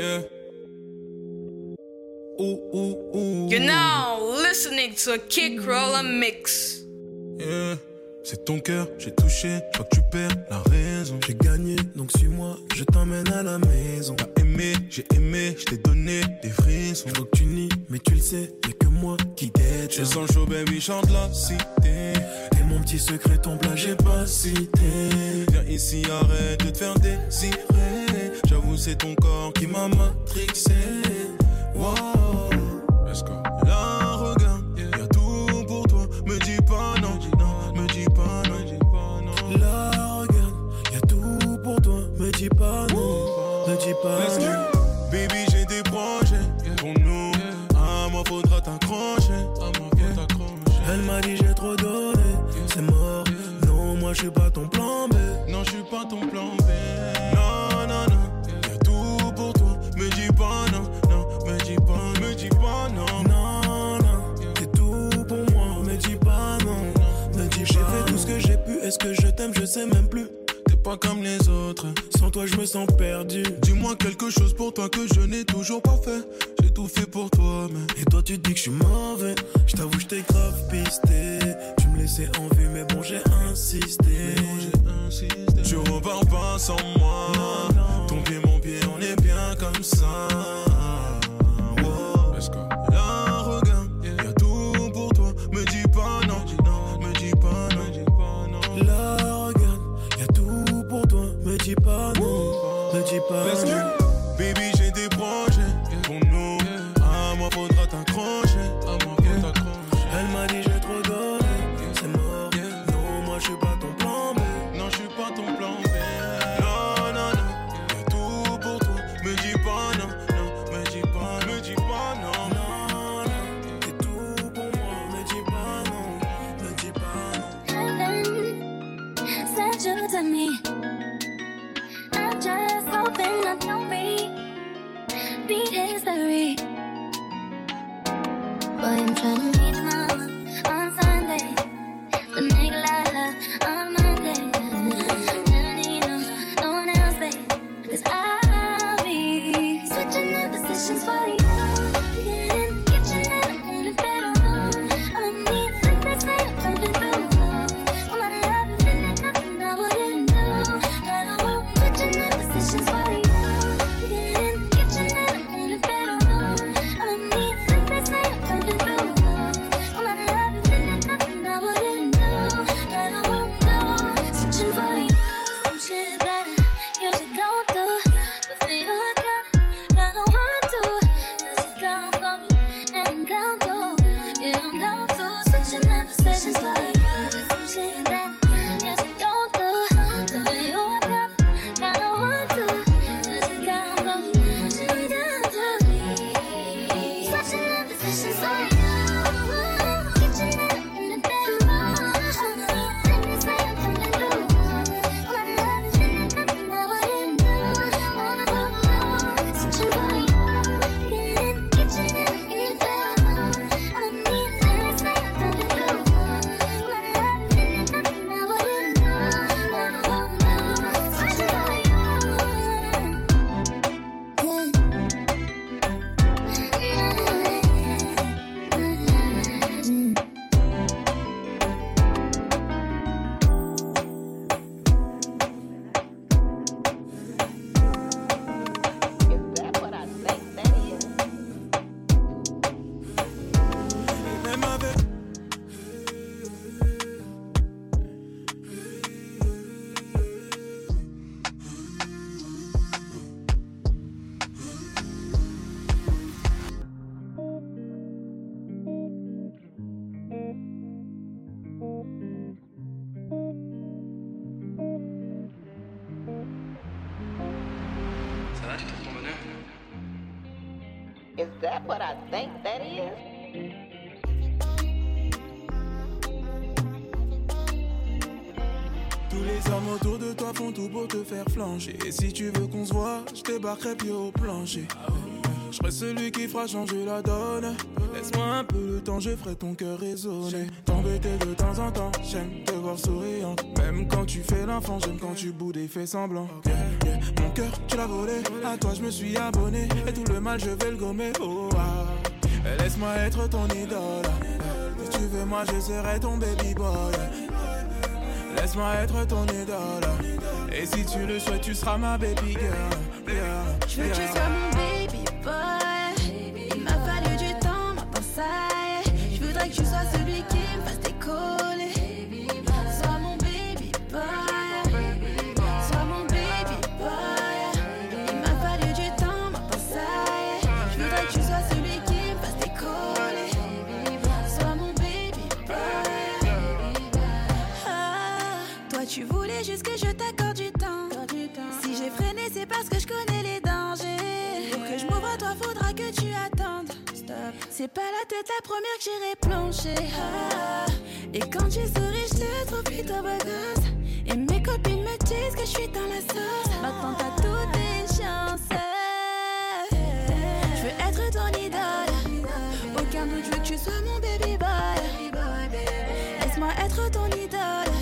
Yeah. Ooh. You're now listening to a kick roller mix. Yeah. C'est ton cœur, j'ai touché, toi tu perds la raison. J'ai gagné, donc suis-moi, je t'emmène à la maison. T'as aimé, j'ai aimé, je t'ai donné des frissons. Je que tu nies, mais tu le sais, y'a que moi qui t'aide. Je sens le show, baby, chante la cité. Et mon petit secret, ton plat, j'ai pas cité. Viens ici, arrête de te faire désirer. C'est ton corps qui m'a matrixé. sais même plus. T'es pas comme les autres. Sans toi, je me sens perdu. Dis-moi quelque chose pour toi que je n'ai toujours pas fait. J'ai tout fait pour toi, mais. Et toi, tu dis que je suis mauvais. Je t'avoue, je t'ai grave pisté. Tu me laissais en vue, mais bon, j'ai insisté. Bon, insisté. Tu repars pas sans moi. Ton pied, mon pied, on est bien comme ça. dis pas non, me dis pas non. Baby, Et si tu veux qu'on se voit, je débarquerai pied au plancher. Je serai celui qui fera changer la donne. Laisse-moi un peu le temps, je ferai ton cœur résonner. T'embêter de temps en temps, j'aime te voir souriante. Même quand tu fais l'enfant, j'aime quand tu boudes et fais semblant. Mon cœur, tu l'as volé, à toi je me suis abonné. Et tout le mal, je vais le gommer. Oh. Ah. Laisse-moi être ton idole. Si tu veux, moi je serai ton baby boy. Laisse-moi être ton idole. Et si tu le souhaites, tu seras ma baby girl. Je veux que tu sois mon baby boy. Il m'a fallu du temps, y est. Je voudrais que tu sois celui qui me fasse décoller. Parce que je connais les dangers. Pour que je m'ouvre à toi, faudra que tu attendes. C'est pas la tête la première que j'irai plonger. Ah, et quand tu souris, je te trouve plutôt beau gosse. Et mes copines me disent que je suis dans la sauce. Maintenant t'as toutes tes chances. Je veux être ton idole. Aucun doute, je veux que tu sois mon baby boy. Laisse-moi être ton idole.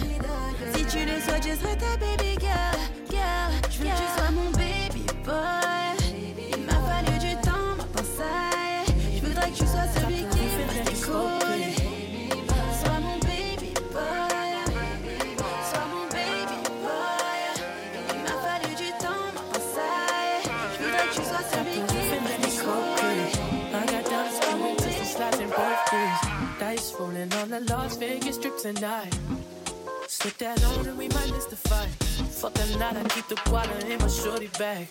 Si tu le souhaites, je serai ta baby boy. Il m'a fallu du temps, y est. Je voudrais que tu sois celui qui me fasse décoller. Sois mon baby boy. Sois mon baby boy. Il m'a fallu du temps, y est. Je voudrais que tu sois celui qui me décoller. I got down to some slides and birthdays. Dice rolling on the Las Vegas strip tonight. Slip that on and we might miss the fight. Fuck the night, I keep the water in my shorty bag.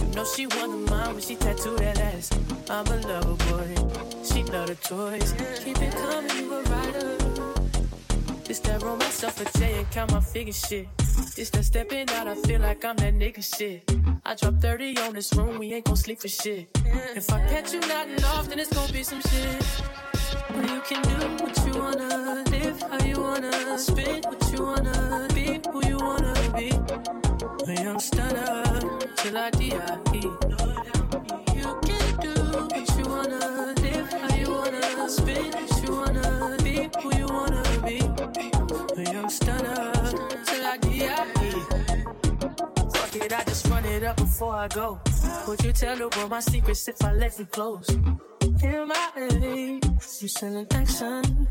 You know she of mine when she tattooed that ass. I'm a lover boy, she love the toys. Keep it coming, you a rider. This that roll myself a J and count my figure shit. This that stepping out, I feel like I'm that nigga shit. I drop 30 on this room, we ain't gon' sleep for shit. If I catch you nodding off, then it's gon' be some shit. Well, you can do what you wanna, live how you wanna, spit what you wanna, be who you wanna be. A young stunner till I die. You can do what you wanna, live how you wanna, spin what you wanna, be who you wanna be. A young stunner till I die. Fuck it, I just run it up before I go. Would you tell the world my secrets if I left you close? In my age, you selling action.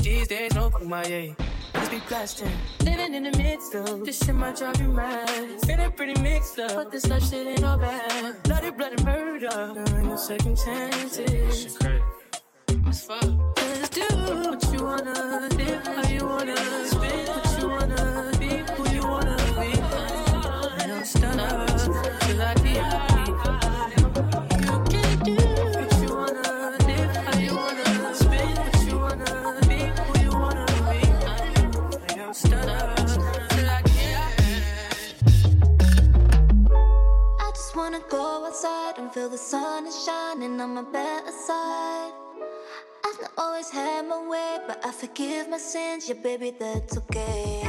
These days, no Kumaye. Let's be blasting. Living in the midst of this shit might drive you mad. Feeling pretty mixed up, but this life shit ain't all bad. Bloody, bloody murder. There ain't no second chances. It's fuck. Let's do what you wanna, live how you wanna, spin what you wanna, be who you wanna be. And I'm stunner till I go outside and feel the sun is shining on my better side. I've not always had my way, but I forgive my sins, yeah, baby, that's okay.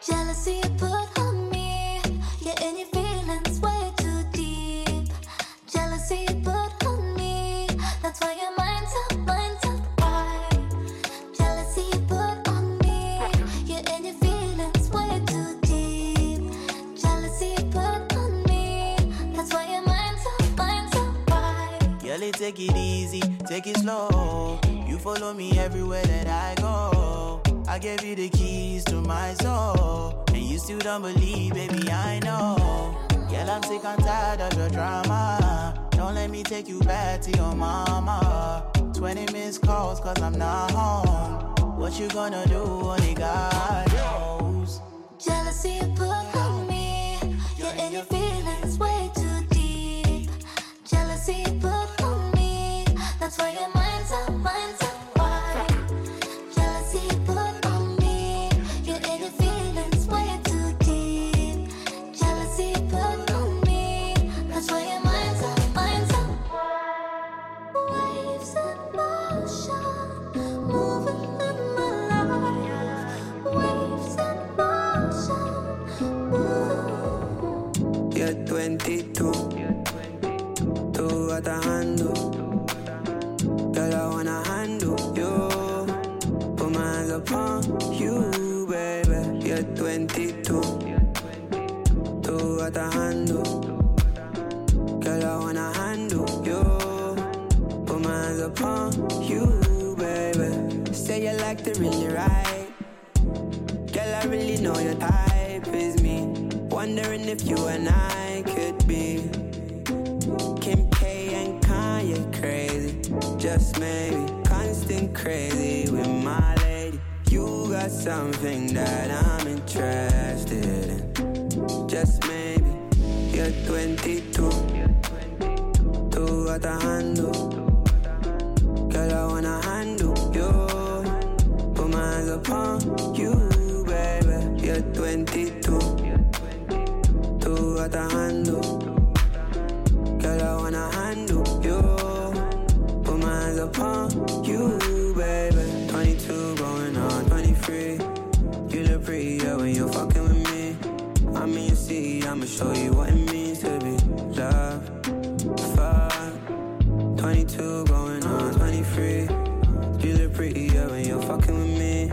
Jealousy you put on me, yeah, and your feelings way too deep. Jealousy you put on me, that's why your take it easy, take it slow. You follow me everywhere that I go. I gave you the keys to my soul. And you still don't believe, baby, I know. Girl, I'm sick and tired of your drama. Don't let me take you back to your mama. 20 missed calls, cause I'm not home. What you gonna do, only God knows. Jealousy put Wondering if you and I could be Kim K and Kanye crazy. Just maybe constant crazy with my lady. You got something that I'm interested in. Just maybe you're 22. Two got the handle. Girl, I wanna handle you. Put my hands upon you, got the handle. Girl, I wanna handle you. Put my hands upon you, baby. 22 going on 23. You look prettier when you're fucking with me. I mean, you see, I'ma show you what it means to be loved. Fuck. 22 going on 23. You look prettier when you're fucking with me.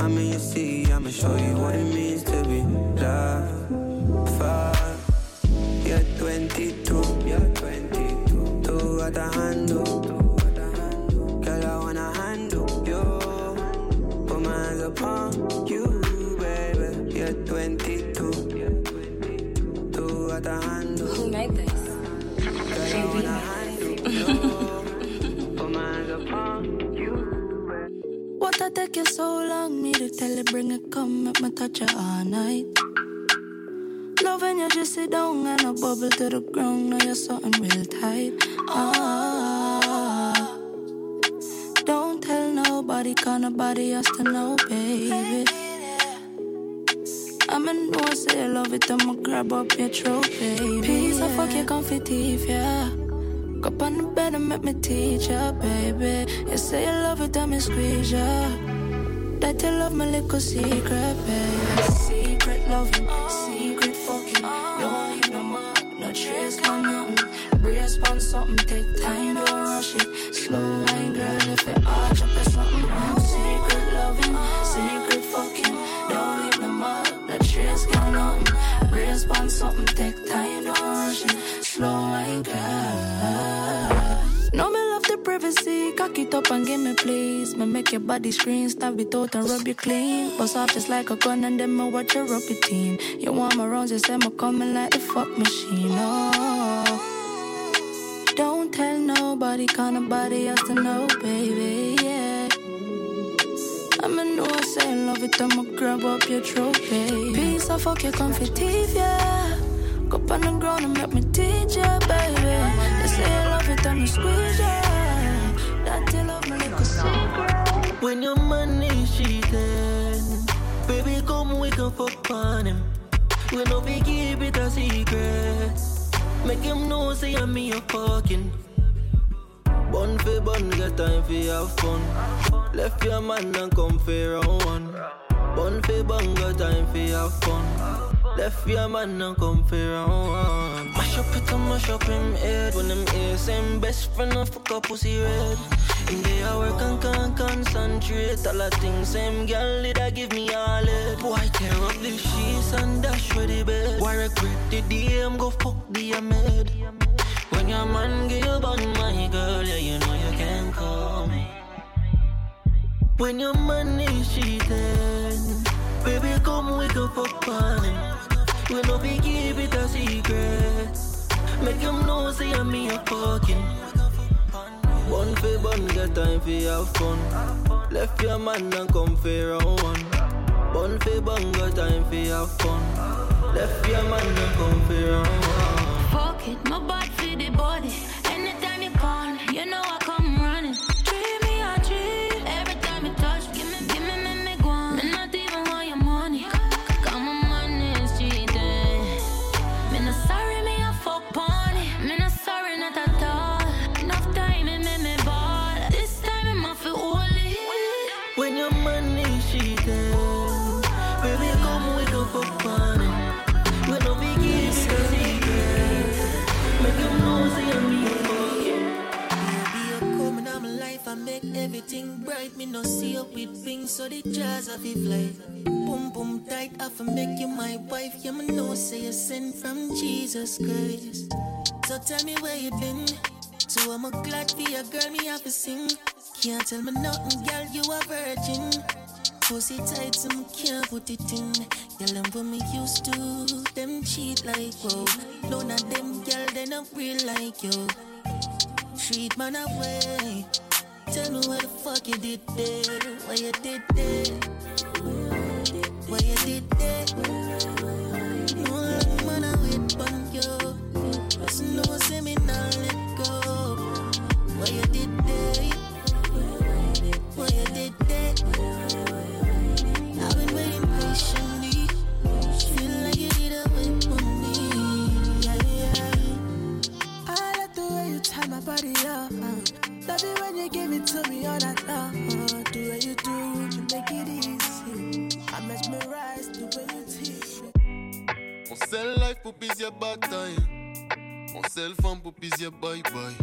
I mean, you see, I'ma show you what it means to be loved. Handle. Girl, I wanna handle you. Put my hands upon you, baby. You're 22. Two got the handle. Who made this? Girl, I wanna handle you. Put my hands upon you. What I take you so long, me to tell you, bring it, come, make me touch you all night. Love when you just sit down and a bubble to the ground, now you're something real tight. Ah, nobody, cause nobody has to know, baby. I'ma know I say love it, I'ma grab up your baby. Peace, I fuck your comfy teeth, yeah. Up on the bed and make me teach ya, baby. You say you love it, I'ma squeeze ya. That you love my little secret, baby. Secret loving, secret fucking. Don't leave no mark, no trace, no nothing. Brace on something, take time, don't rush it. Slow Brace on something, take time, don't rush it. Slow girl. No, me love the privacy. Cock it up and give me, please. Me make your body scream, stab it out and rub you clean. Bust off just like a gun and then me watch you rub your routine. You want my rounds, you say me coming like the fuck machine. Oh. Don't tell nobody, cause nobody else to know, baby, yeah. I'ma know I say love it, I'ma grab up your trophy. Peace, I fuck your comfy teeth, yeah. Up on the ground and baby. You say love it, squeeze. That love secret. When your man is cheating, baby, come we can fuck on him. We no be keep it a secret. Make him know say I'm me a fucking. Bun for bun, get time for have fun. Left your man and come for round one. Bun for bun, got time for have fun. Left your man and come for round. Mash up it and mash up him head. When them ears same best friend of fuck up pussy red. In the hour can can concentrate. All the things same girl did I give me all it. Boy tear up the sheets and dash with the bed. Why regret the DM go fuck the made. When your man give you bun my girl, yeah you know you can call me. When your man is cheating, baby come we go fuck on him. We no be keep it a secret. Make him know say I'm me a fucking. Bun for bun, get time for have fun. Left your man and come for round one. Bun for bun, got time for have fun. Left your man and come for round one. Fuck it, my bad for the body. No see up with wings, so the jazz of it fly. Boom boom tight, I for make you my wife. Yeah, me know say you sent from Jesus Christ. So tell me where you been. So I'm a glad for your girl, me have to sing. Can't tell me nothing, girl, you a virgin. Pussy tight, so me can't put it in. Girl, I'm what me used to. Them cheat like whoa. None of them, girl, they not real like you. Treat man away. Tell me what the fuck you did there. Why you did that? Why you did that? No man, telle femme pour pisser bye bye.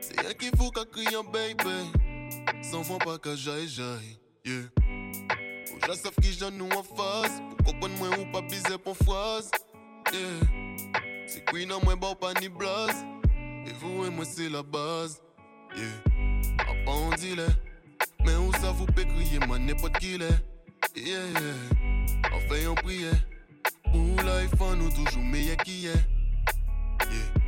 C'est rien qu'il faut qu'à crier baby. Sans fond pas qu'à j'aille j'aille. Yeah. Ou j'en sauf qui j'en nous en face. Pour comprendre moi ou pas pisser pour phrase. Yeah. C'est qui n'a moins bon bah, pas ni blaze. Et vous et moi c'est la base. Yeah. Papa on dit là. Mais où ça vous peut crier, man, n'importe qui l'est. Yeah, yeah. Enfin, on priait. Pour life, on nous toujours meilleur qui est. Yeah.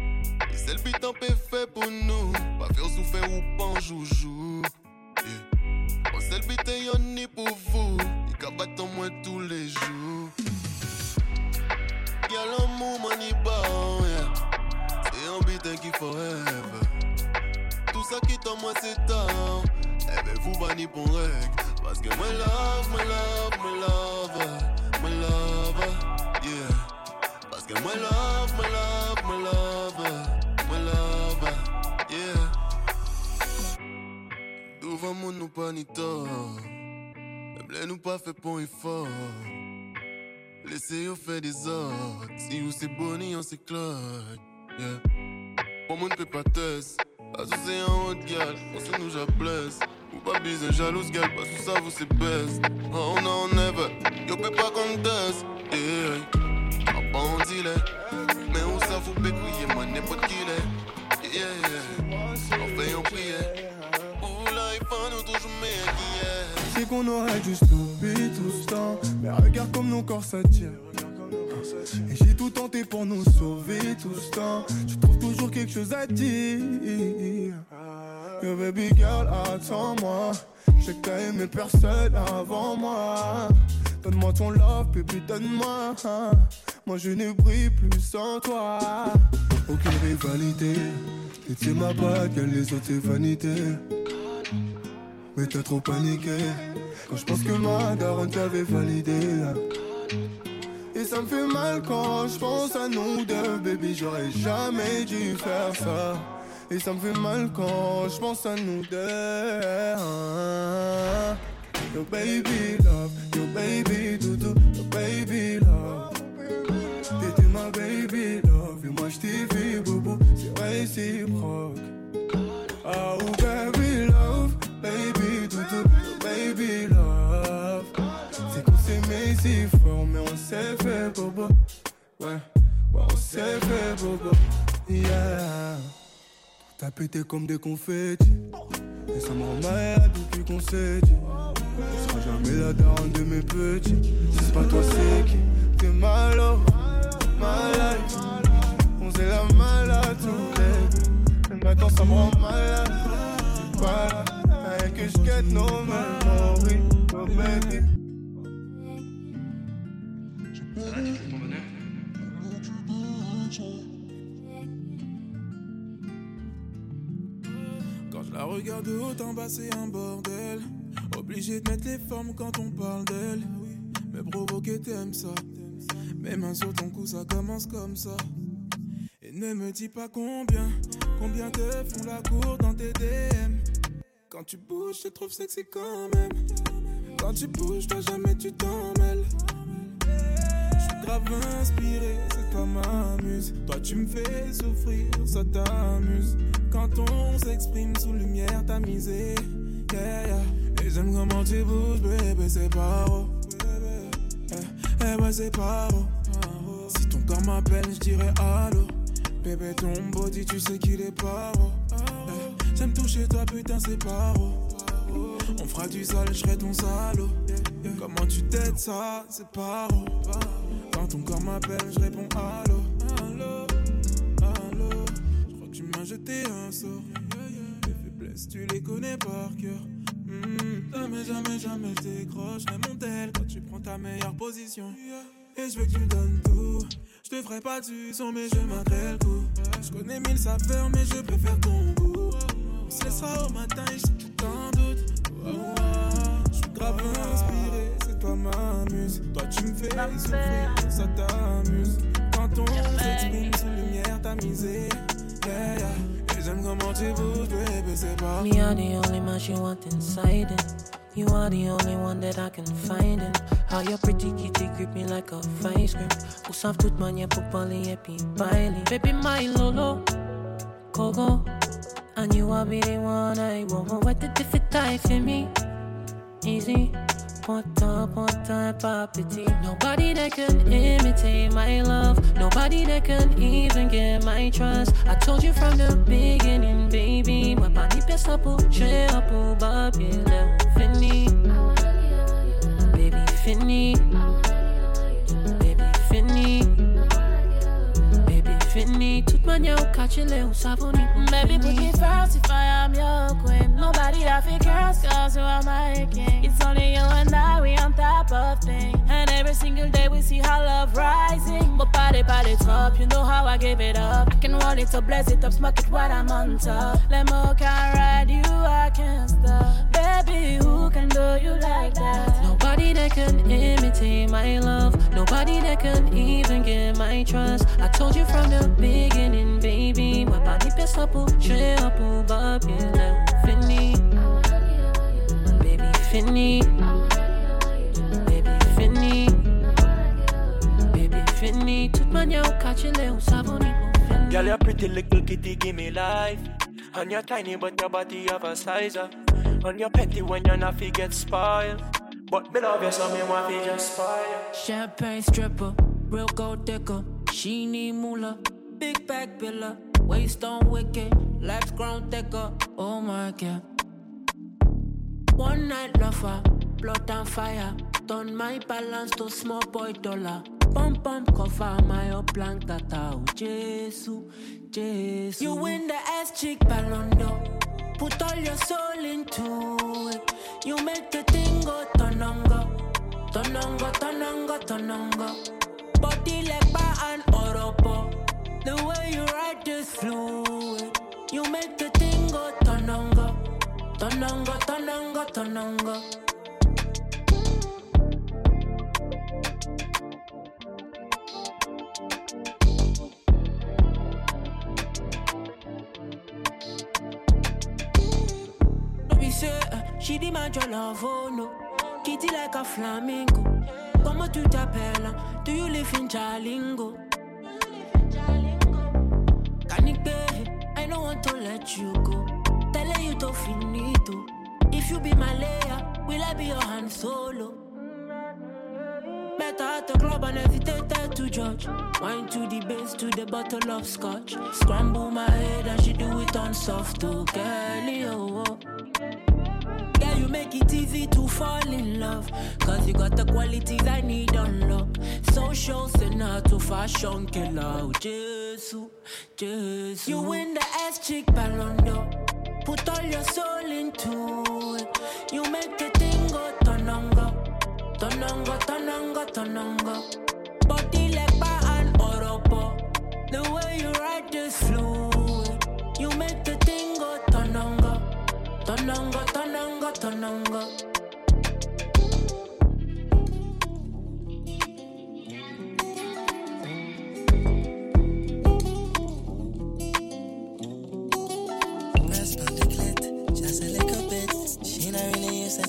Et c'est le but en paix fait pour nous. Pas faire souffrir ou pas en joujou. Yeah. On c'est le but et y'en ni pour vous. Il cabatte en moins tous les jours. Y'a l'amour, man, il bat, yeah. C'est un but qui forever. Tout ça qui en moi c'est tard. Eh ben vous bannis pour règle. Parce que my love, my love, my love, my love, yeah. Parce que my love, my love, my love, my love, nouvan moun nou pa ni tor E ble nou pas fe pon e for Lese yo fe de zot Si yo se boni, yo se klot yeah. Pon moun pe pates Pasou se yon hot gal, konsou nou jables Ou pa bizen jalouse gal, pasou sa vou se bes Oh no, never, yo pe pa kontes Yeah, a pa an dile Men ou sa vou pe kouye, man nepot ki le Yeah, an fe yon c'est qu'on aurait dû stopper tout ce temps. Mais regarde comme nos corps s'attirent. Et j'ai tout tenté pour nous sauver tout ce temps. Je trouve toujours quelque chose à dire. Yo, baby girl, attends-moi. Je sais que t'as aimé personne avant moi. Donne-moi ton love, baby, donne-moi. Moi, je ne brille plus sans toi. Aucune rivalité. Et tu ma patte, que les autres, c'est vanité. Mais t'as trop paniqué. Quand je pense que ma daronne t'avait validé. Et ça me fait mal quand je pense à nous deux, baby. J'aurais jamais dû faire ça. Et ça me fait mal quand je pense à nous deux. Yo baby love, yo baby doudou, yo baby love. T'étais ma baby love, et moi je t'ai vu bobo, c'est réciproque. Oh baby si fort, mais on s'est fait bobo. Ouais, ouais, on s'est fait bobo. Yeah. T'as pété comme des confettis. Et ça me rend malade depuis qu'on s'est dit. Tu seras jamais la daronne de mes petits. C'est pas toi, c'est qui? T'es malo, malade. On s'est la malade. Et maintenant ça me rend malade. C'est pas là. Rien que je guette nos mémories. Oh baby. Regarde de haut en bas, c'est un bordel. Obligé de mettre les formes quand on parle d'elle. Mais provoquer, t'aimes ça. Mes mains sur ton cou, ça commence comme ça. Et ne me dis pas combien, combien te font la cour dans tes DM. Quand tu bouges, je te trouve sexy quand même. Quand tu bouges, toi jamais tu t'en mêles. Je suis grave inspiré, c'est toi ma. Toi tu me fais souffrir, ça t'amuse. Quand on s'exprime sous lumière tamisée, yeah, yeah. Et j'aime comment tu bouges, bébé, c'est pas beau. Ouais, ouais, c'est paro. Si ton corps m'appelle, je dirais allô. Bébé, ton body, tu sais qu'il est paro. Eh, J'aime toucher toi, putain, c'est paro. On fera du sale, je serai ton salaud. Comment tu t'aides ça, c'est paro. Quand ton corps m'appelle, je réponds. Allô, jeté un sort. Tes faiblesses, tu les connais par cœur. Hmm, Jamais, jamais, jamais je décrocherai mon tel quand tu prends ta meilleure position. Et je veux que tu me donnes tout. Je te ferai pas du son, mais je m'attelle le coup. Je connais mille saveurs, mais je préfère ton goût. On se laissera au matin et je tout en doute. Oh, oh. Je suis grave inspiré, c'est toi ma muse. Toi tu me fais souffrir, ça t'amuse. Quand on s'exprime sous lumière tamisée. Yeah, yeah. Pas. Me are the only man she want inside it. You are the only one that I can find in. How your pretty kitty grip me like a vice grip. Usaf toute manière pour parler et puis baile. Baby, my lolo, Coco. And you are be the one I want. What the different type for me? Easy. One time, one time, pity. Nobody that can imitate my love. Nobody that can even get my trust. I told you from the beginning, baby. My body pesa up, un pour babi. Fini. Baby, fini. Baby, fini. Baby, fini. Toute manière, catch les ou savoni. Baby, put me first if I am your queen. Nobody that figures, cause you are my king. It's only you and I, we on top of things. And every single day we see how love rising. But party, party top, you know how I give it up. I can roll it up, blaze it up, smoke it while I'm on top. Let can ride you, I can't stop. Baby, who can do you like that? Nobody that can imitate my love. Nobody that can even get my trust. I told you from the beginning, baby. My body pesa un pour babi. Fini. Baby, fini. Baby, fini. Baby, fini. Toute manière, au catch les ou savoni. Girl, you're pretty little kitty, give me life. And you're tiny, but your body have a size up. And you're petty when you're not get spoiled. But me love you, so me want fi just spoil. Champagne stripper, real gold digger. She need moolah, big back biller. Waist on wicked, legs grown thicker. Oh my god. One night lover, blood and fire. Turn my balance to small boy dollar. Pump pump cover my upland tata. Oh, Jesus, Jesus. You win the ass chick ballon. Put all your soul into it. You make the thing go tonongo. Tonongo, tonongo, tonongo. Body bar and oropo. The way you ride this fluid. You make the thing go. Tonongo, tonongo, tonongo. No be say uh, she demand your love, oh no. Kitty like a flamingo. Comment tu t'appelles? Do you live in Jalingo? Canique, I don't want to let you go. Telling you to finito. If you be my layer, will I be your hand solo? Better at the club and hesitate to judge. Wine to the base to the bottle of scotch. Scramble my head and she do it on soft to girlie, oh, oh. Girl, you make it easy to fall in love. Cause you got the qualities I need unlock. Social sinner to fashion killer. Oh, Jesus, Jesus. You win the ass chick ballon d'or. Put all your soul into it. You make the thing go tonongo. Tonongo, tonongo, tonongo. Body like and oropo. The way you ride this fluid. You make the thing go tonongo. Tonongo, tonongo, tonongo.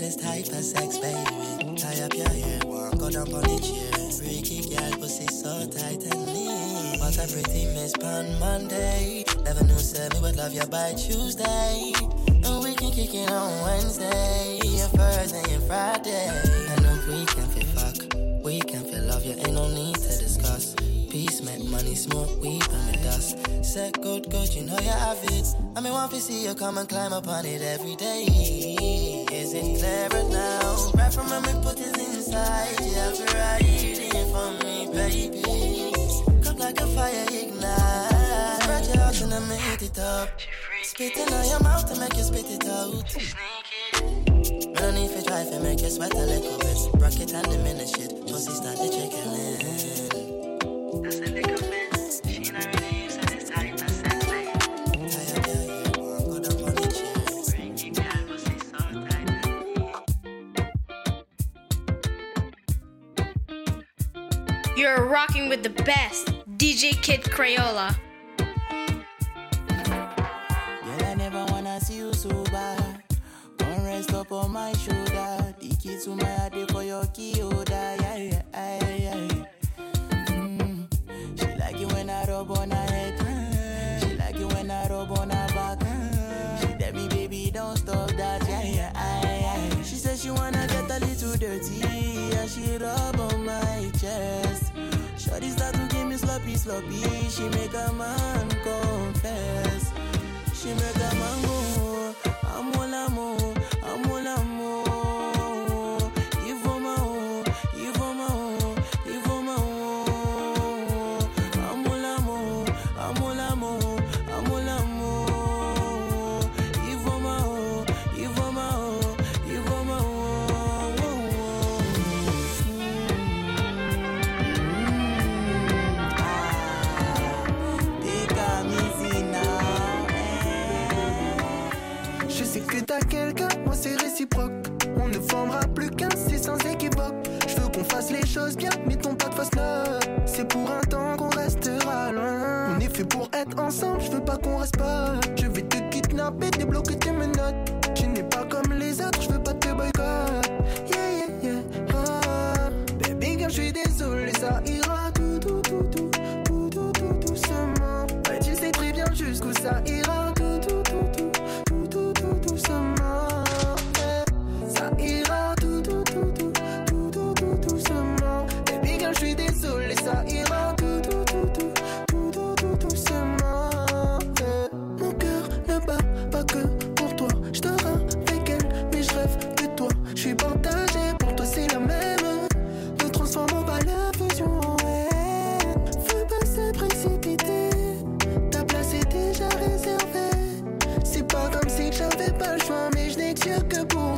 This type of sex, baby. Tie up your hair, go down on the chair. Freaky girl, pussy so tight and neat. What a pretty miss on Monday. Never knew said me would love you by Tuesday. And we can kick it on Wednesday. Your Thursday and Friday. And on weekend money, smoke weed, and the dust. Set good, good, you know you have it. I mean, want to see you come and climb upon it every day. Is it clearer now? Right from when we put it inside, you have to ride it for me, baby. Cook like a fire ignite. Spread your out and I made it up. Spit in on your mouth to make you spit it out. Me no need for try to make you sweat a little bit. Rock it and diminish it. Pussy start to trickling. Kid Crayola. I never wanna see you sober. Come rest up on my shoulder. The key to my heart for your key holder. Yeah, yeah, yeah, yeah. Mm. She like it when I rub on her head. She like it when I rub on her back. She tell me, baby, don't stop that. Yeah, yeah, yeah, yeah. She she wanna get a little dirty. She rub on my chest. Shorty start to She make a man confess. She make a man go. Choses bien, mettons pas de face là. C'est pour un temps qu'on restera loin. On est fait pour être ensemble, je veux pas qu'on reste pas. Je vais te kidnapper, débloquer tes menottes.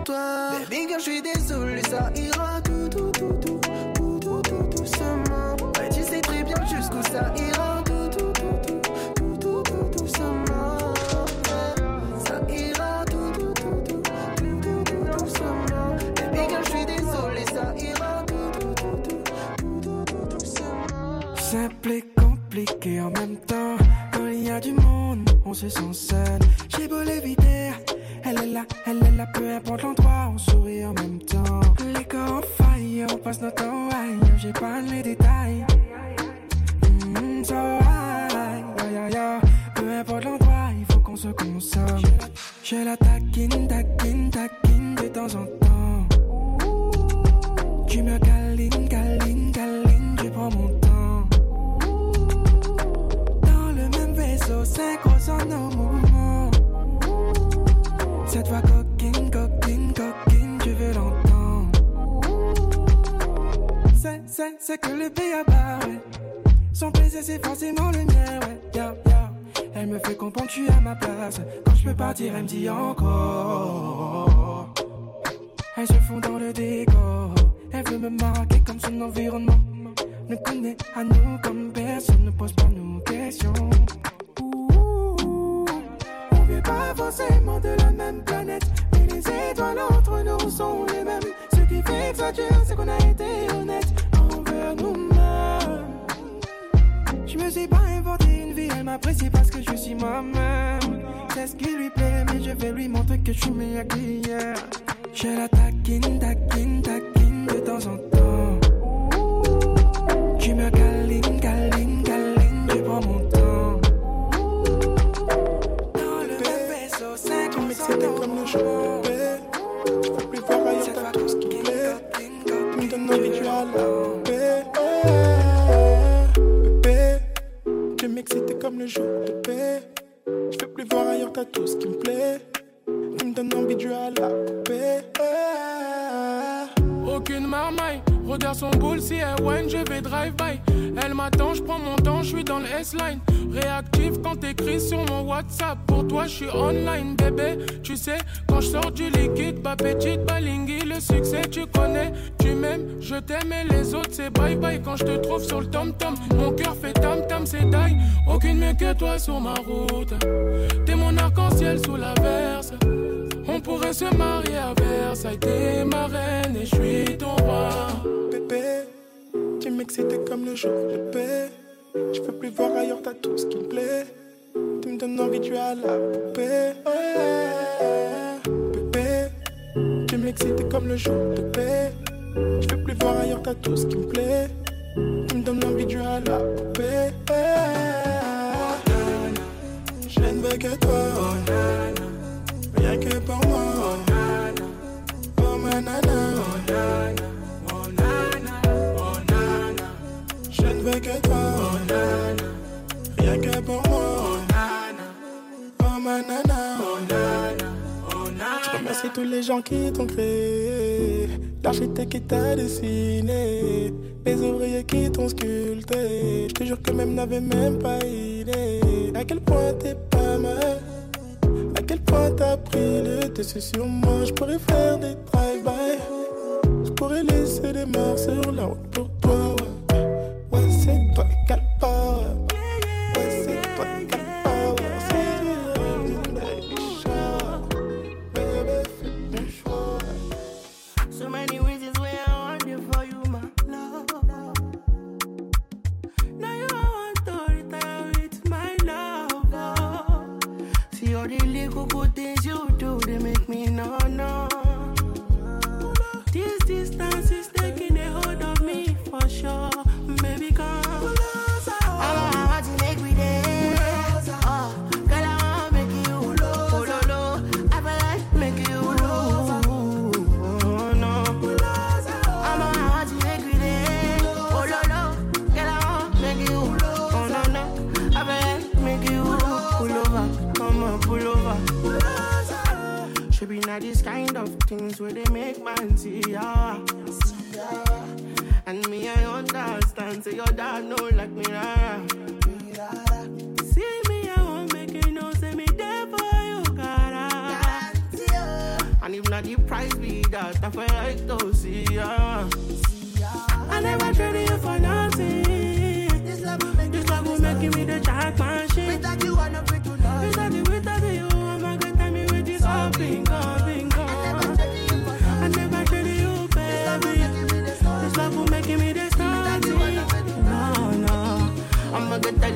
Toi. Baby girl, je suis désolé, ça ira tout, tout, tout, tout, tout, tout, tout, doucement. Ouais, tu sais très bien jusqu'où ça ira tout, tout, tout, tout, tout, tout, tout, doucement. Ça ira tout, tout, tout, tout, tout, tout, tout, doucement. Baby girl, je suis désolé, ça ira tout, tout, tout, tout, tout, tout, doucement. Simple et compliqué en même temps. Quand il y a du monde, on se sent seul. J'ai beau elle est là, elle est là, peu importe l'endroit, on sourit en même temps. Les corps en faille, on passe notre temps ailleurs, j'ai pas les détails. Mm, so high, yeah, yeah, yeah. Peu importe l'endroit, il faut qu'on se consomme. Je la taquine, taquine, taquine de temps en temps. Tu me câlines, câlines, câlines, je prends mon temps. Dans le même vaisseau, synchro nos mouvements. C'est, que le béaba, ouais. Son plaisir, c'est forcément le mien, ouais. Elle me fait comprendre je suis à ma place. Quand je peux partir, elle me dit encore. Elle se fond dans le décor. Elle veut me marquer comme son environnement. Ne connaît à nous comme personne, ne pose pas nos questions. Ouh, on vient pas forcément de la même planète. Mais les étoiles entre nous sont les mêmes. Ce qui fait que ça dure, c'est qu'on a été honnête Je me suis pas inventé une vie, elle m'apprécie parce que je suis moi-même. C'est ce qui lui plaît, mais je vais lui montrer que je suis meilleur qu'hier. Je la taquine, taquine, taquine de temps en temps. Tu me câlines, tout ce qui me plaît. Tu me donnes envie de à la poupée. Aucune marmaille, regarde son boule si elle whine, je vais drive-by. M'attend, je prends mon temps, je suis dans le S-line. Réactive quand t'écris sur mon WhatsApp. Pour toi, je suis online, bébé. Tu sais, quand je sors du liquide, pas petite balingui, le succès, tu connais. Tu m'aimes, je t'aime et les autres, c'est bye bye. Quand je te trouve sur le tom-tom, mon cœur fait tam-tam, c'est die. Aucune mieux que toi sur ma route. T'es mon arc-en-ciel sous la verse. On pourrait se marier à Versailles, t'es ma reine et je suis ton roi. Bébé, tu m'excitais comme le jour de paix. Je peux plus voir ailleurs, t'as tout ce qui me plaît. Tu me donnes envie jouer à la poupée. Bébé, tu m'excitais comme le jour de paix. Je peux plus voir ailleurs, t'as tout ce qui me plaît. Tu me donnes envie jouer à la poupée. Je ne veux que toi. Je remercie tous les gens qui t'ont créé. L'architecte qui t'a dessiné. Les ouvriers qui t'ont sculpté. Je te jure que même n'avais même pas idée. À quel point t'es pas mal. À quel point t'as pris le dessus sur moi. Je pourrais faire des drive-by. Je pourrais laisser des morts sur la route pour toi.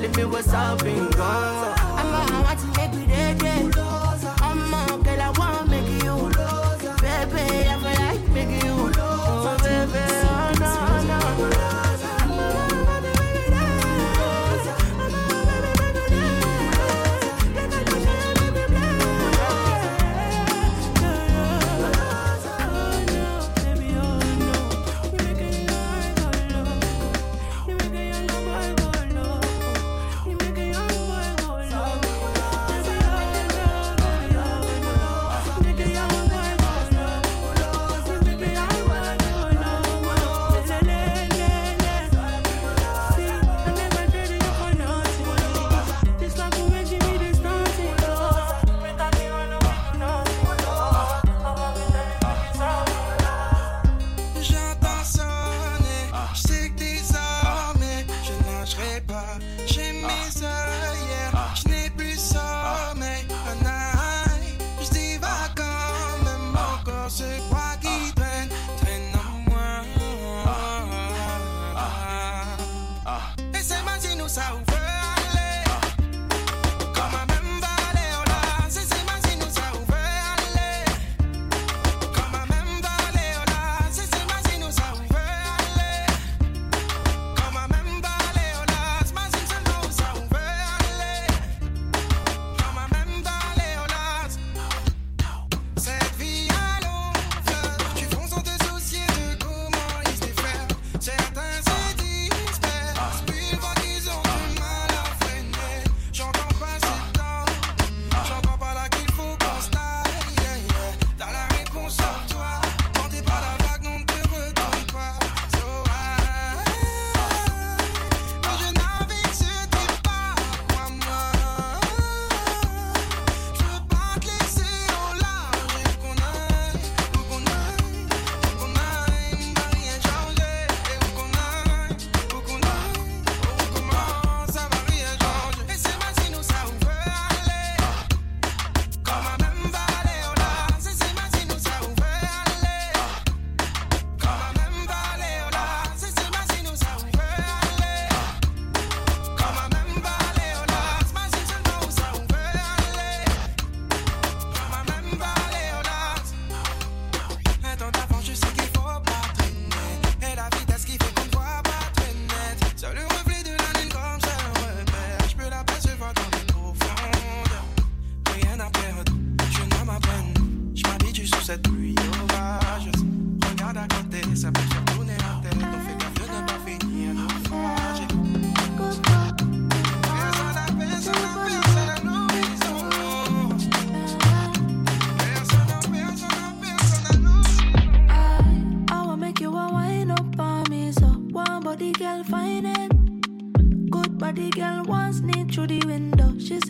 Telling me what's up, bingo. I'm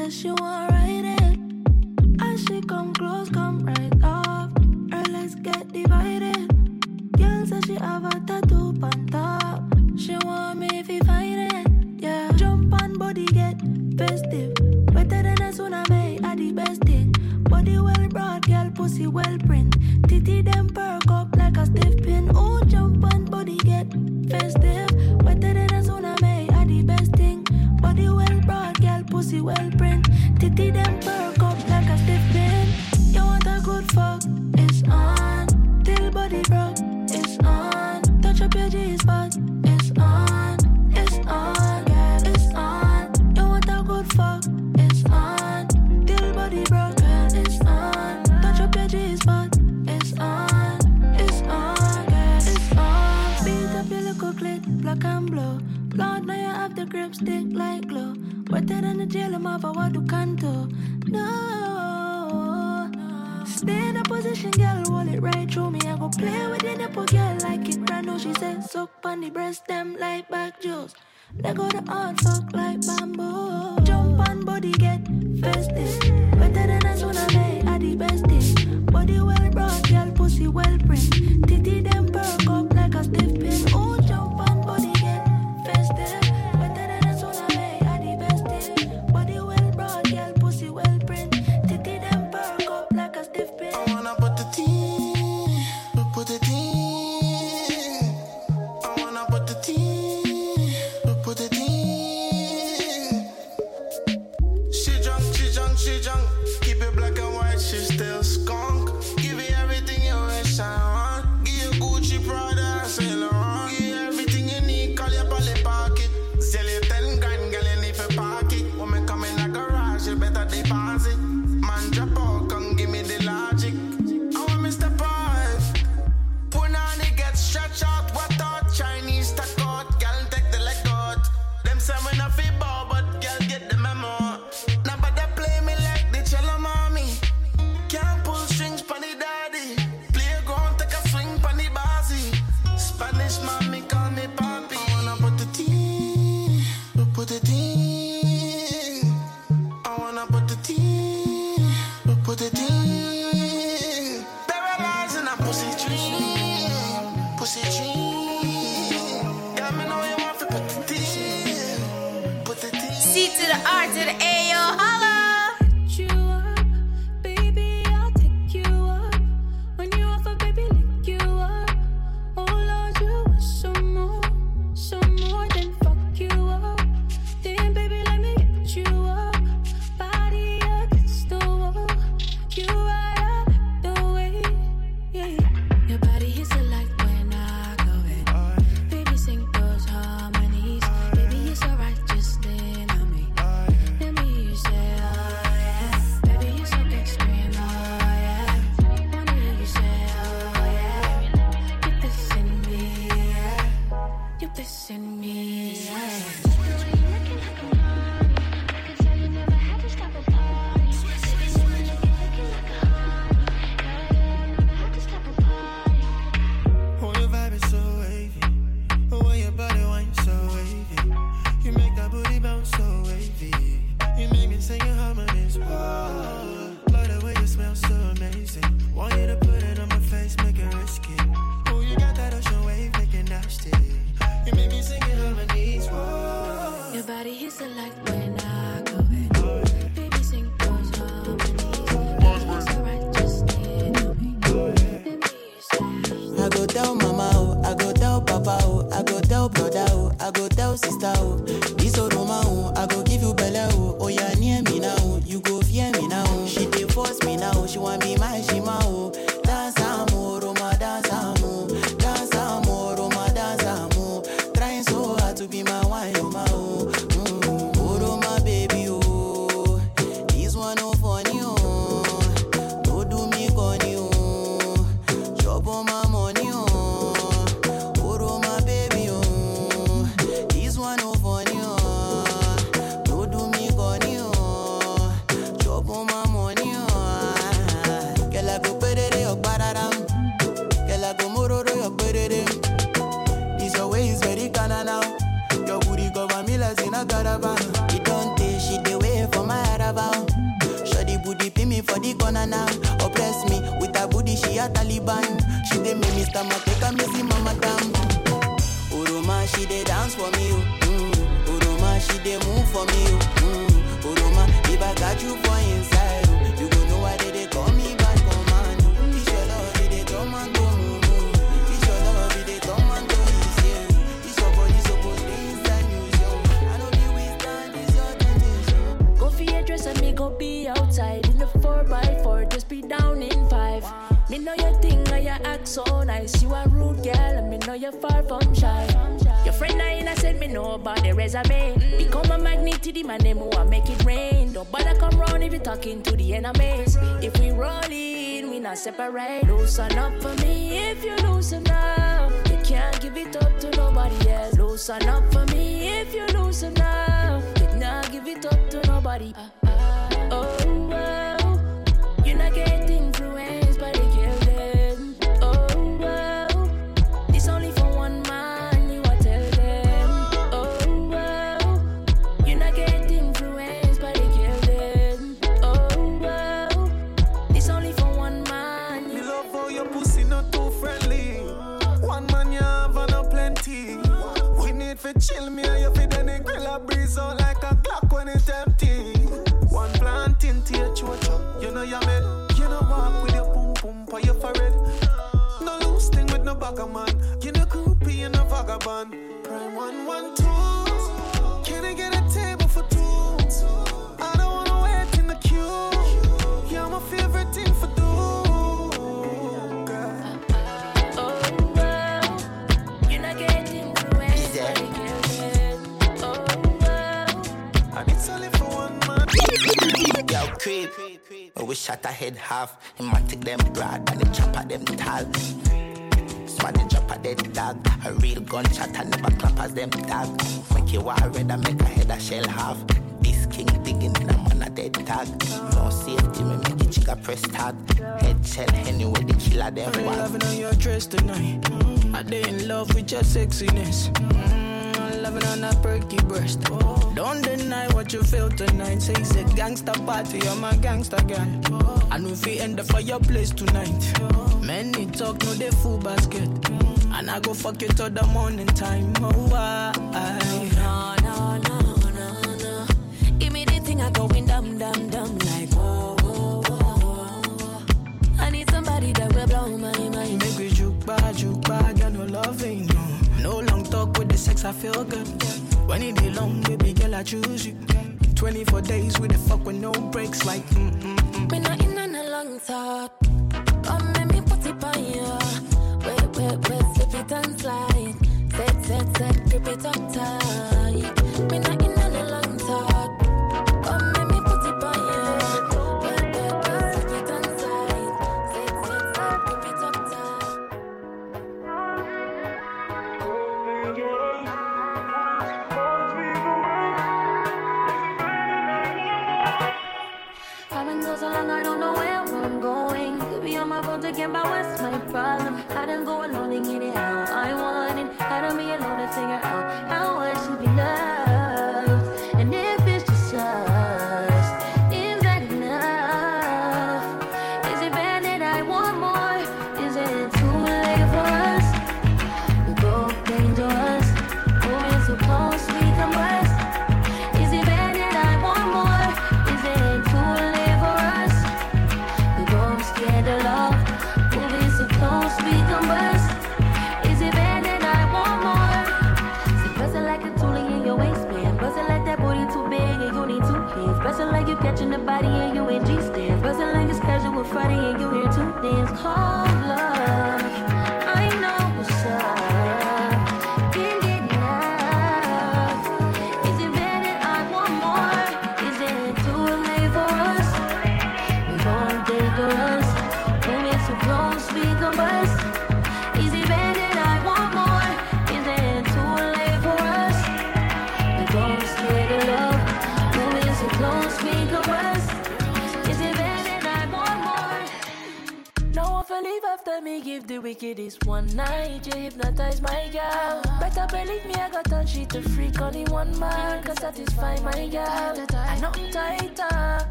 says she won't write it. As she come close, come right off. Her legs get divided. Girl says she have a tattoo on top. She want me if he find it. Yeah, jump on body get festive. Better than a tsunami, I the best thing. Body well broad, girl pussy well print. Titty them perk up like a stiff pin. Oh, jump on body get festive. well print. Titty them Better than the jail I'm do canto. No. Stay in a position, girl, Roll it right through me. I go play with the nipple, girl, like it brand new. She said, suck on the breast, them like back jewels. Let go the heart, fuck like bamboo. Jump on body, get festive. Better than a tsunami, I the bestest. Body well brought, girl, pussy well print. Move for me. oh. Mm. Uroma, if I got you for inside, oh, you go know why they, dey call me bad command. oh. This your love, it dey come and go. I dress and me go be outside in the 4x4, just be down in 5. Me know your thing and your act so nice. You a rude girl and me know you're far from shy. Me know about the resume. Become a magnet to the man them who make it rain. Don't bother come round if you talking to the enemies. If we roll in, we not separate. Loosen up for me if you loosen up. You can't give it up to nobody else. Loosen up for me if you loosen up. You not give it up to nobody. Uh, uh, oh, oh, you. Prime one one two. Can I get a table for two? I don't wanna wait in the queue. You're my favorite thing for. Oh, And creep. Head half. Man take them broad and the chopper them tall. Smarty drop a dead dog. A real gunshot and never clap as them dog. Make you war red and make a head a shell half. This king digging in a man a dead tag. No safety, me make it chicka press start. Head shell anyway, the killer them I'm loving on your dress tonight. Mm, I dey in love with your sexiness. Mm, On that perky breast. Don't deny what you feel tonight. Say it's a gangster party, I'm a gangster girl. I know if we end the fireplace tonight. Many talk, no they full basket. And I go fuck you till the morning time. Oh, I, no, no, no, no, no. Give me the thing I going dumb, dumb, dumb sex, I feel good. When it long, baby girl, I choose you. 24 days with the fuck with no breaks, like mm mm mm. Me not in on a long talk. Come let me put it on you. Wait, wait, wait, slip it and slide. Set, set, set, grip it up tight.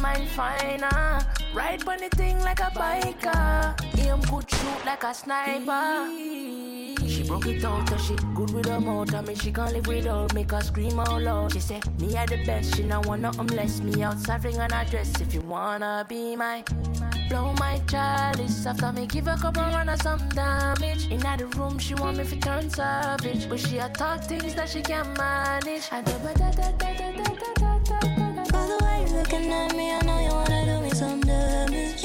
mind finer. Ah. Ride on the thing like a biker. Aim good shoot like a sniper. She broke it out and she good with her mouth. I mean she can't live without make her scream out loud. She said me are the best. She not want nothing less. Me outside ring and dress. If you wanna be my blow my chalice after me give a couple run of some damage. In that room, she want me to turn savage, but she a talk things that she can't manage. I do da da da da da da looking at me, I know you wanna do me some damage.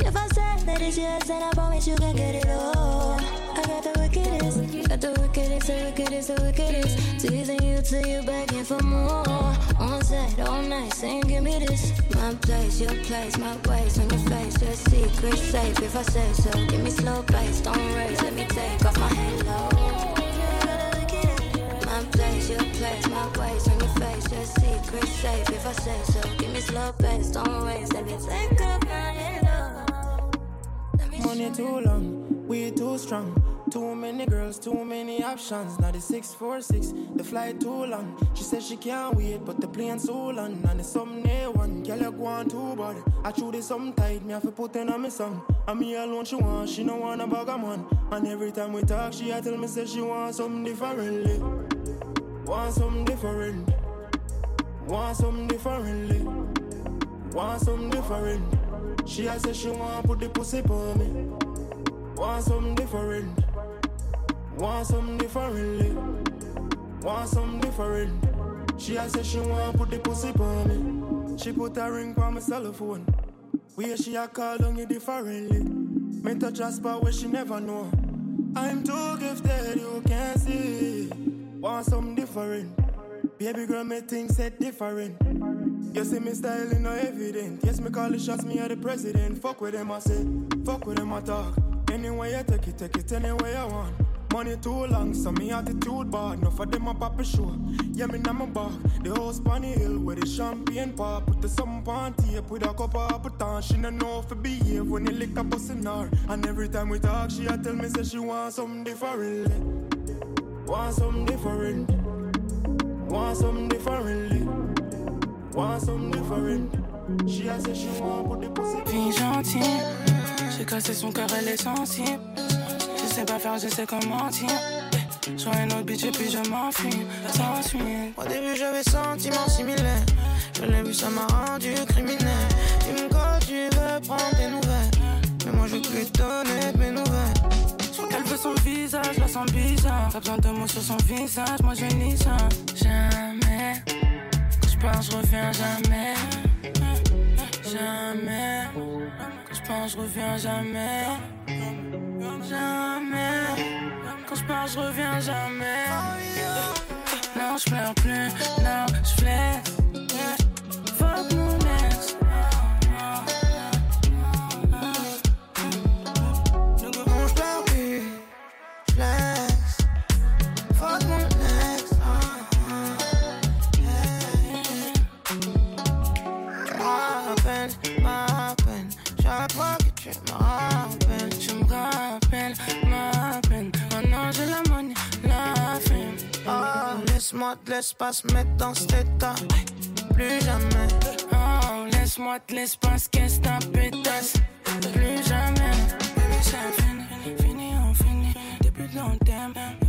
If I said that it's yours, then I promise you can get it all. I got the wickedest, got the wickedest, the wickedest, the wickedest. Teasing you till you begging for more. On set, all night, saying give me this. My place, your place, my ways on your face. Your secret safe if I say so. Give me slow pace, don't race, let me take off my halo. My place, your place, my ways on your. Your secret safe if I say so. Give me slow pace, don't waste. let me take off my. Money too long, we too strong. Too many girls, too many options. Now the 646, the flight too long. She said she can't wait, but the plane so long. And it's some near one, girl you go on too bad. I chew this some tight, me have to put in on me song. And me alone she want, she no want a bag of man. And every time we talk, she a tell me say she want something differently. Want something different. Want something differently. Want something different. She a say she want put the pussy on me. Want something different. Want something differently. Want something different. She a say she want put the pussy on me. She put a ring on my cell phone. Where she a call on you differently. Me touch a spot where she never know. I'm too gifted, you can't see. Want something different. Baby girl, me think said different. You see me styling no evident. Yes, me call the shots, me are the president. Fuck with them, I say. Fuck with them, I talk. Anyway, you take it, take it anywhere I want. Money too long, so me attitude bad. Enough of them a pop a show. Yeah, me my back. The house Bunny Hill where the champagne pop. Put the some on tape with a cup of Appleton. She don't know it behave when the liquor bustin' her. And every time we talk, she a tell me say she want something different. Want something different. Want something differently. Want something different? She a say she want put the pussy. Fille gentille, j'ai cassé son cœur, elle est sensible. Je sais pas faire, je sais comment mentir. Sur un autre bitch et puis je m'enfuis. Sans suite. Au début j'avais sentiments similaires Je l'ai vu ça m'a rendu criminel Tu me tu veux prendre des nouvelles Mais moi je veux plus donner qu'elle veut son visage, la sens bizarre. T'as besoin de mots sur son visage, moi je lis ça. Jamais. Quand je pars, je reviens jamais. Jamais. Quand je pars, je reviens jamais. Jamais. Quand je pars, je reviens jamais. Non, je pleure plus. Non, je flaisse. Laisse-moi de l'espace mettre dans cet état Plus jamais Oh, laisse-moi de l'espace, qu'est-ce ta pétasse. Plus jamais. Bébé, c'est fini, fini, on finit. Depuis de long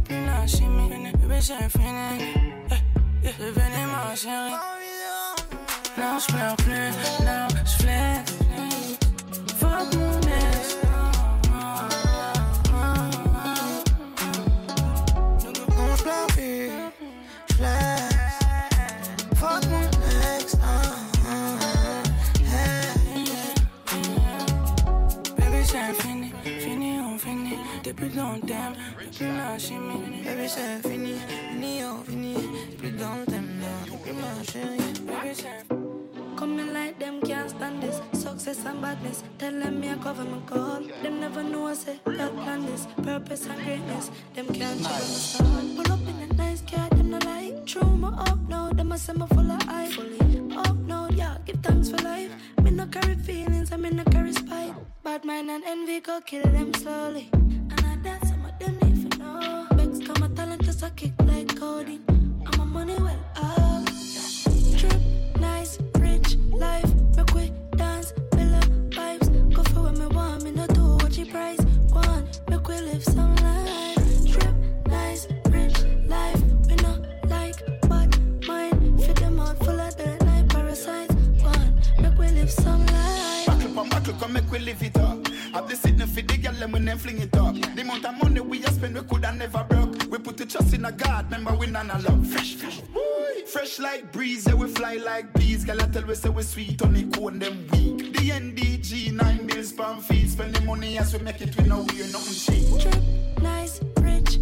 plus la chimie. Bébé, c'est fini. Eh, eh, Devenez ma chérie. Non, je pleure plus, non, je. Finit. Depuis de long terme, y'a plus la chimie. Baby c'est fini, fini, oh fini Plus dans le thème, là, plus ma chérie Bébé, c'est Come in like them can't stand this. Success and badness. Tell them me a cover my call. Them never know I say God plan this. Purpose and greatness. Them can't check on my start Pull up in a nice car Them no like True me up now Them a say me full of hype. Fully. Up now Yeah give thanks for life. Me no carry feelings I me no carry spite. Bad Bad mind and envy go kill them slowly. I dance some of them if you know. Begs come a talent just a kick like coding. I'm a money well up. Trip, nice, rich life. Make we dance, villa vibes. Go for what me want, me no do what you price. Go on, make we live some life. Trip, nice, rich life. We no like bad mind. Fit them out full of dirt like parasites. Go on, make we live some life. Buckle pon buckle, come make we live it up. Have the sitting for the girl, them when them fling it up. The amount of money we a spend, we coulda never broke. We put the trust in a God, remember we none love. Fresh, fresh, Woo! fresh like breeze, yeah we fly like bees. Girl, I tell we say we sweet on the cone, them weak. The NDG, nine bills pound fees, spend the money as we make it, we know we nothing cheap. Trip, nice, rich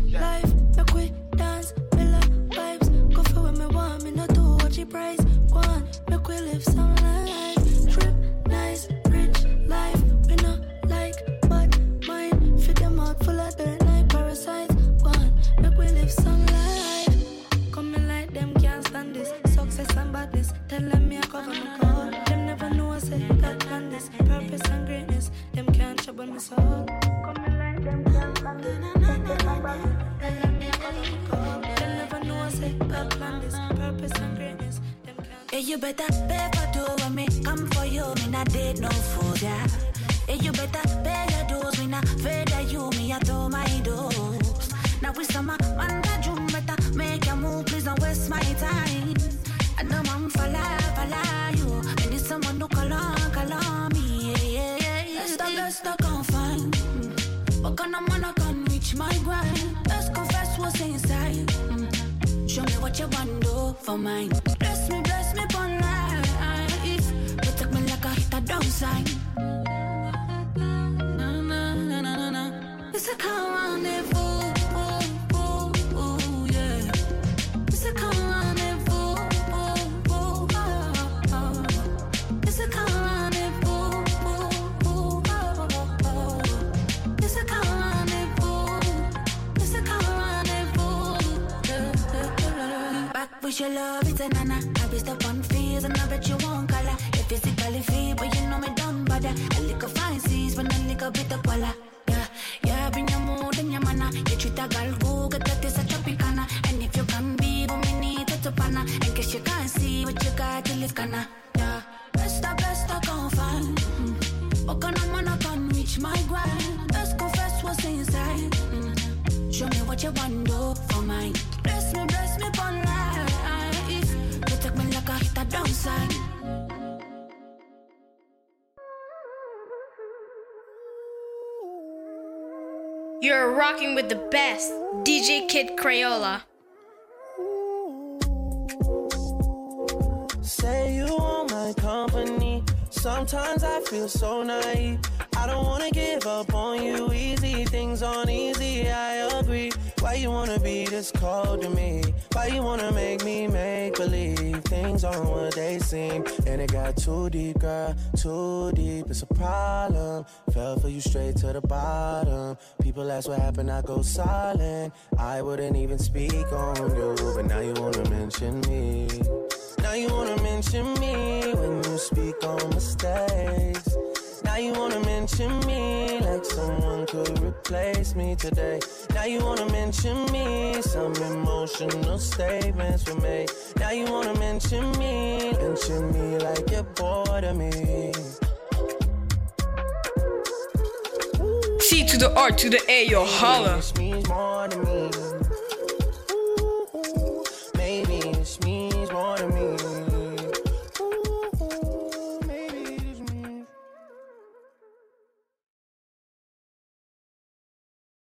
and a a. And if you can be, but me need to pana. In case you can't see what you got, you live kana. Yeah, best the best I can find. Mm. Of man I can reach my grind? Let's confess what's inside. Mm. Show me what you want do for mine. Bless me, bless me for life. Protect me like I hit a downside. You're rocking with the best, DJ Kid Crayola. Say you want my company. Sometimes I feel so naive. I don't wanna give up on you easy. Things aren't easy, I agree. Why you wanna be this cold to me? Why you wanna make me make believe things aren't what they seem? And it got too deep, girl, too deep. It's a problem. Fell for you straight to the bottom. People ask what happened, I go silent. I wouldn't even speak on you, but now you wanna mention me. Now you wanna mention me when you speak on mistakes. Now you wanna mention me like someone could replace me today. Now you wanna mention me, some emotional statements were made. Now you wanna mention me, mention me like you're bored of me. C to the R to the A, yo, holla. Wish me more